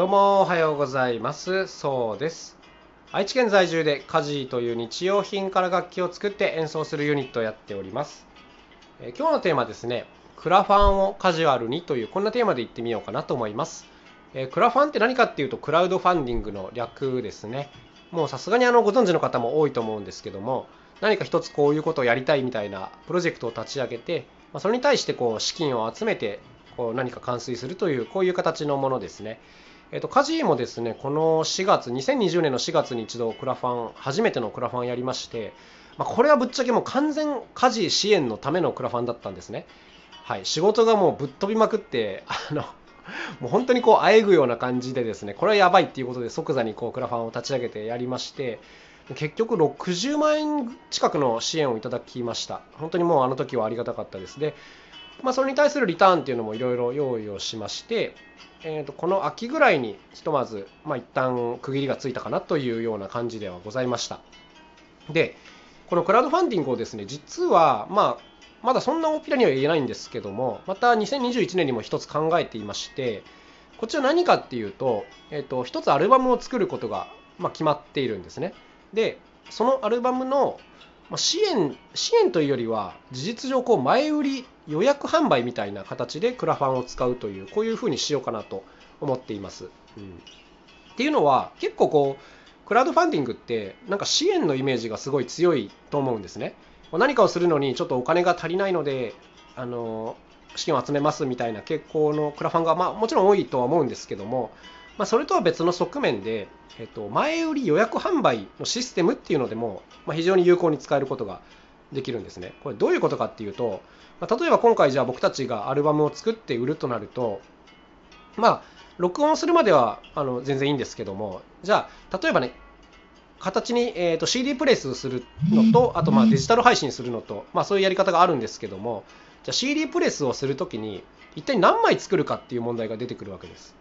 どうもおはようございます。そうです。愛知県在住でカジーという日用品から楽器を作って演奏するユニットをやっております。え今日のテーマですね。クラファンをカジュアルにというこんなテーマでいってみようかなと思います。えクラファンって何かっていうとクラウドファンディングの略ですね。もうさすがにあのご存知の方も多いと思うんですけども何か一つこういうことをやりたいみたいなプロジェクトを立ち上げて、まあ、それに対してこう資金を集めてこう何か完遂するというこういう形のものですね。えっと、カジもですね、この4月、2020年の4月に一度クラファン、初めてのクラファンやりまして、まあ、これはぶっちゃけもう完全家事支援のためのクラファンだったんですね。はい、仕事がもうぶっ飛びまくって、あの、もう本当にこう、あえぐような感じでですね、これはやばいっていうことで即座にこうクラファンを立ち上げてやりまして、結局60万円近くの支援をいただきました。本当にもうあの時はありがたかったです。で、まあ、それに対するリターンっていうのもいろいろ用意をしまして、えー、とこの秋ぐらいにひとまず、まあ、一旦区切りがついたかなというような感じではございました。で、このクラウドファンディングをですね、実は、まあ、まだそんな大っぴらには言えないんですけども、また2021年にも一つ考えていまして、こちら何かっていうと、え、ー、と、一つアルバムを作ることが、まあ、決まっているんですね。で、そのアルバムの、支援支援というよりは事実上こう前売り予約販売みたいな形でクラファンを使うというこういうふうにしようかなと思っています。うん、っていうのは結構こうクラウドファンディングってなんか支援のイメージがすごい強いと思うんですね。何かをするのにちょっとお金が足りないのであの資金を集めますみたいな傾向のクラファンが、まあ、もちろん多いとは思うんですけどもまあ、それとは別の側面で、えっと、前売り予約販売のシステムっていうのでも、まあ、非常に有効に使えることができるんですね。これどういうことかっていうと、まあ、例えば今回じゃあ僕たちがアルバムを作って売るとなると、まあ、録音するまではあの全然いいんですけども、じゃあ、例えばね、形に、えーと、CD プレスするのと、あとまあデジタル配信するのと、まあ、そういうやり方があるんですけども、じゃあ CD プレスをするときに、一体何枚作るかっていう問題が出てくるわけです。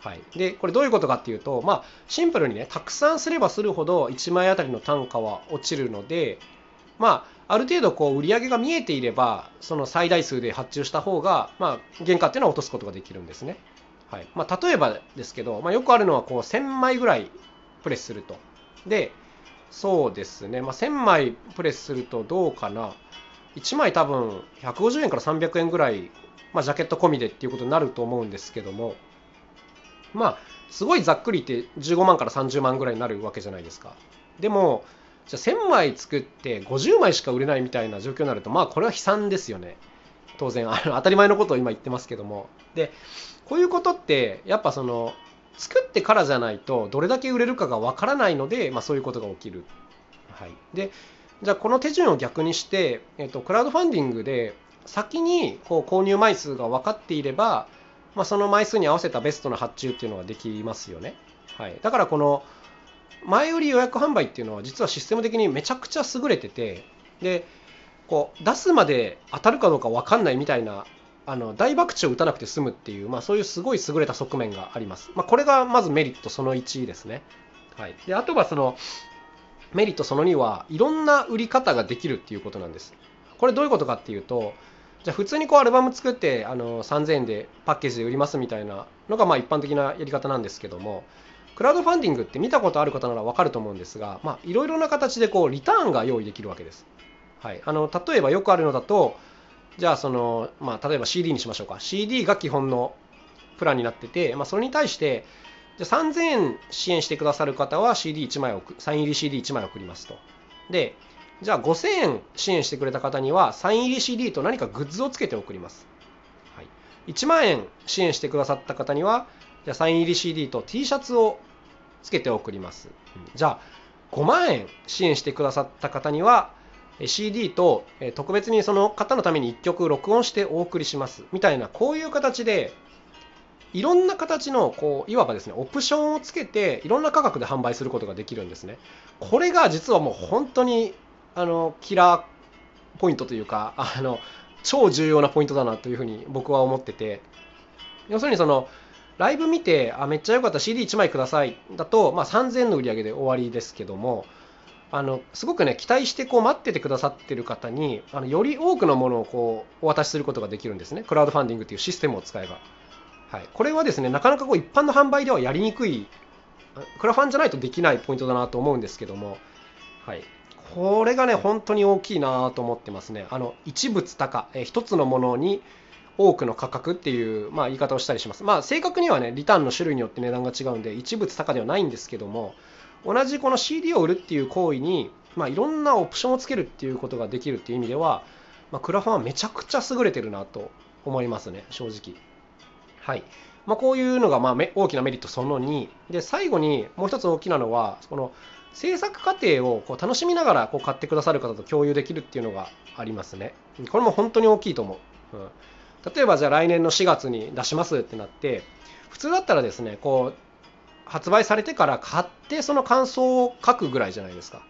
はい、でこれどういうことかっていうと、まあ、シンプルにねたくさんすればするほど1枚あたりの単価は落ちるので、まあ、ある程度こう売り上げが見えていればその最大数で発注した方が、まあ、原価っていうのは落とすことができるんですね。はい。まあ、例えばですけど、まあ、よくあるのはこう1000枚ぐらいプレスすると。でそうですね、まあ、1000枚プレスするとどうかな。1枚多分150円から300円ぐらい、まあ、ジャケット込みでっていうことになると思うんですけども。まあすごいざっくり言って15万から30万ぐらいになるわけじゃないですか。でもじゃあ1000枚作って50枚しか売れないみたいな状況になるとまあこれは悲惨ですよね。当然あの当たり前のことを今言ってますけども。でこういうことってやっぱその作ってからじゃないとどれだけ売れるかがわからないので、まあ、そういうことが起きる、はい、でじゃあこの手順を逆にして、えっと、クラウドファンディングで先にこう購入枚数が分かっていればまあ、その枚数に合わせたベストな発注っていうのができますよね。はい、だからこの前売り予約販売っていうのは実はシステム的にめちゃくちゃ優れててでこう出すまで当たるかどうか分かんないみたいなあの大博打を打たなくて済むっていう、まあ、そういうすごい優れた側面があります。まあ、これがまずメリットその1ですね。はい、であとはそのメリットその2はいろんな売り方ができるっていうことなんです。これどういうことかっていうとじゃあ普通にこうアルバム作ってあの3000円でパッケージで売りますみたいなのがまあ一般的なやり方なんですけどもクラウドファンディングって見たことある方なら分かると思うんですがいろいろな形でこうリターンが用意できるわけです。はい、あの例えばよくあるのだとじゃあその、まあ、例えば CD にしましょうか CD が基本のプランになってて、まあ、それに対してじゃ3000円支援してくださる方は CD1 枚送サイン入り CD1 枚送りますと。でじゃあ5000円支援してくれた方にはサイン入り CD と何かグッズをつけて送ります。はい、1万円支援してくださった方にはじゃあサイン入り CD と T シャツをつけて送ります。じゃあ5万円支援してくださった方には CD と特別にその方のために1曲録音してお送りします。みたいなこういう形でいろんな形のこういわばですねオプションをつけていろんな価格で販売することができるんですね。これが実はもう本当にあのキラーポイントというかあの超重要なポイントだなというふうに僕は思ってて。要するにそのライブ見てあめっちゃ良かった CD1 枚ください。だと、まあ、3000円の売り上げで終わりですけどもあのすごくね期待してこう待っててくださってる方にあのより多くのものをこうお渡しすることができるんですね。クラウドファンディングっていうシステムを使えば。はい、これはですねなかなかこう一般の販売ではやりにくいクラファンじゃないとできないポイントだなと思うんですけども、はい、これがね本当に大きいなと思ってますね。あの一物高、え一つのものに多くの価格っていう、まあ、言い方をしたりします。まあ正確にはねリターンの種類によって値段が違うんで一物高ではないんですけども同じこの CD を売るっていう行為に、まあ、いろんなオプションをつけるっていうことができるっていう意味では、まあ、クラファンはめちゃくちゃ優れてるなと思いますね正直。はい。まあ、こういうのがまあ大きなメリットその2で最後にもう一つ大きなのはこの制作過程をこう楽しみながらこう買ってくださる方と共有できるっていうのがありますね。これも本当に大きいと思う、うん、例えばじゃあ来年の4月に出しますってなって普通だったらですねこう発売されてから買ってその感想を書くぐらいじゃないですか、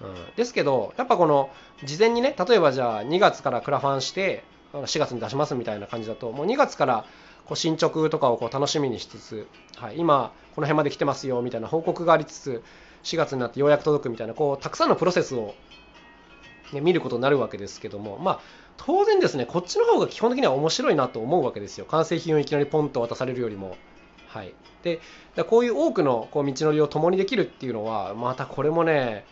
うん、ですけどやっぱこの事前にね例えばじゃあ2月からクラファンして4月に出しますみたいな感じだともう2月からこう進捗とかをこう楽しみにしつつ、はい、今この辺まで来てますよみたいな報告がありつつ4月になってようやく届くみたいなこうたくさんのプロセスを、ね、見ることになるわけですけどもまあ当然ですねこっちの方が基本的には面白いなと思うわけですよ。完成品をいきなりポンと渡されるよりも。はい、でこういう多くのこう道のりを共にできるっていうのはまたこれもね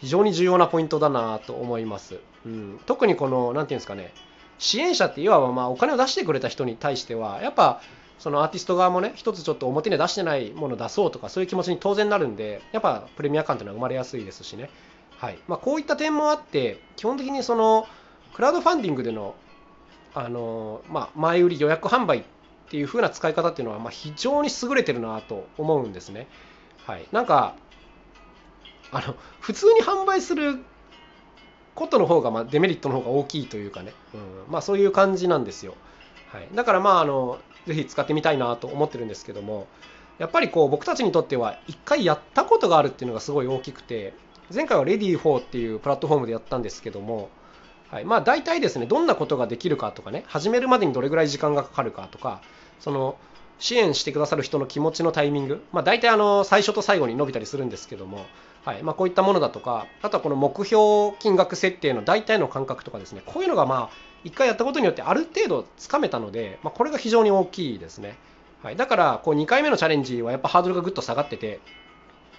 非常に重要なポイントだなと思います、うん、特にこの何て言うんですかね支援者っていわばまあお金を出してくれた人に対してはやっぱそのアーティスト側もね一つちょっと表に出してないものを出そうとかそういう気持ちに当然なるんでやっぱプレミア感というのは生まれやすいですしね、はい。まあ、こういった点もあって基本的にそのクラウドファンディングでのあの、まあ、前売り予約販売っていう風な使い方っていうのはま非常に優れてるなと思うんですね、はい、なんかあの普通に販売することの方が、まあ、デメリットの方が大きいというかね、うん。まあ、そういう感じなんですよ。はい、だからまああのぜひ使ってみたいなと思ってるんですけどもやっぱりこう僕たちにとっては1回やったことがあるっていうのがすごい大きくて前回は Ready4 っていうプラットフォームでやったんですけども、はいまあ、大体ですねどんなことができるかとかね始めるまでにどれぐらい時間がかかるかとかその支援してくださる人の気持ちのタイミング、まあ、大体あの最初と最後に伸びたりするんですけども、はいまあ、こういったものだとかあとはこの目標金額設定の大体の感覚とかですねこういうのがまあ1回やったことによってある程度つかめたので、まあ、これが非常に大きいですね、はい、だからこう2回目のチャレンジはやっぱハードルがぐっと下がってて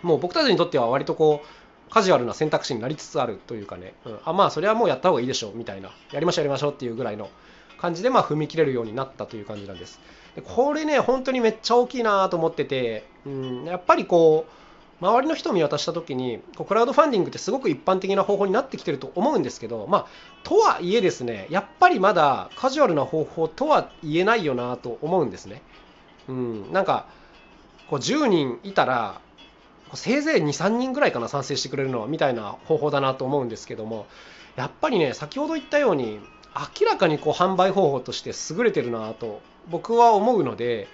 もう僕たちにとっては割とこうカジュアルな選択肢になりつつあるというかね、うん、あまあそれはもうやった方がいいでしょうみたいな。やりましょうやりましょうっていうぐらいの感じでまあ踏み切れるようになったという感じなんです。でこれね本当にめっちゃ大きいなと思ってて、うん、やっぱりこう周りの人を見渡した時にこうクラウドファンディングってすごく一般的な方法になってきてると思うんですけどまあとはいえですねやっぱりまだカジュアルな方法とは言えないよなと思うんですね。うん。なんかこう10人いたらせいぜい23人ぐらいかな賛成してくれるのはみたいな方法だなと思うんですけどもやっぱりね先ほど言ったように明らかにこう販売方法として優れてるなと僕は思うので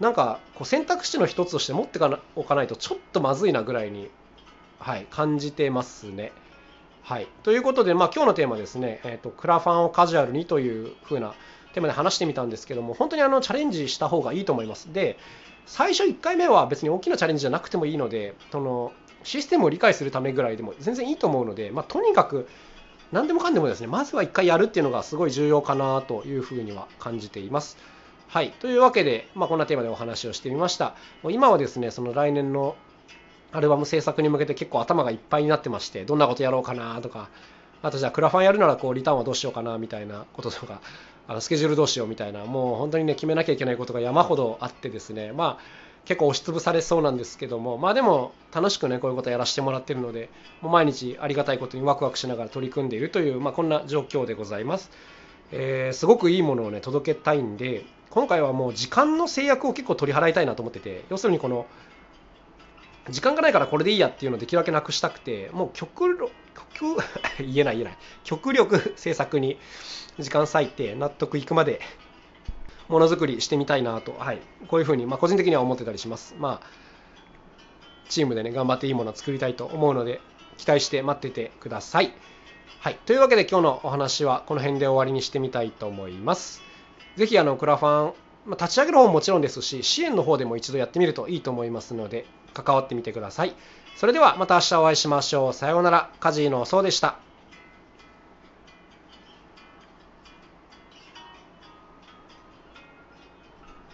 なんかこう選択肢の一つとして持っておかないとちょっとまずいなぐらいに、はい、感じてますね。はい、ということで、まあ、今日のテーマですね、えーと、クラファンをカジュアルにというふうなテーマで話してみたんですけども本当にあのチャレンジした方がいいと思います。で最初1回目は別に大きなチャレンジじゃなくてもいいのでそのシステムを理解するためぐらいでも全然いいと思うので、まあ、とにかく何でもかんでもですねまずは1回やるっていうのがすごい重要かなというふうには感じています。はい、というわけで、まあ、こんなテーマでお話をしてみました。今はですねその来年のアルバム制作に向けて結構頭がいっぱいになってましてどんなことやろうかなとかあとじゃあクラファンやるならこうリターンはどうしようかなみたいなこととかあのスケジュールどうしようみたいなもう本当にね決めなきゃいけないことが山ほどあってですねまあ結構押しつぶされそうなんですけども、まあでも楽しくね、こういうことやらせてもらってるので、もう毎日ありがたいことにワクワクしながら取り組んでいるという、まあこんな状況でございます。えー、すごくいいものをね、届けたいんで、今回はもう時間の制約を結構取り払いたいなと思ってて、要するにこの、時間がないからこれでいいやっていうのをできるだけなくしたくて、もう極、極 言えない言えない、極力 制作に時間割いて納得いくまでものづくりしてみたいなと、はい、こういうふうに、まあ、個人的には思ってたりします。まあ、チームでね、頑張っていいものを作りたいと思うので、期待して待っててください。はい、というわけで今日のお話はこの辺で終わりにしてみたいと思います。ぜひあのクラファン、まあ、立ち上げる方ももちろんですし、支援の方でも一度やってみるといいと思いますので、関わってみてください。それではまた明日お会いしましょう。さようなら。カジーのそうでした。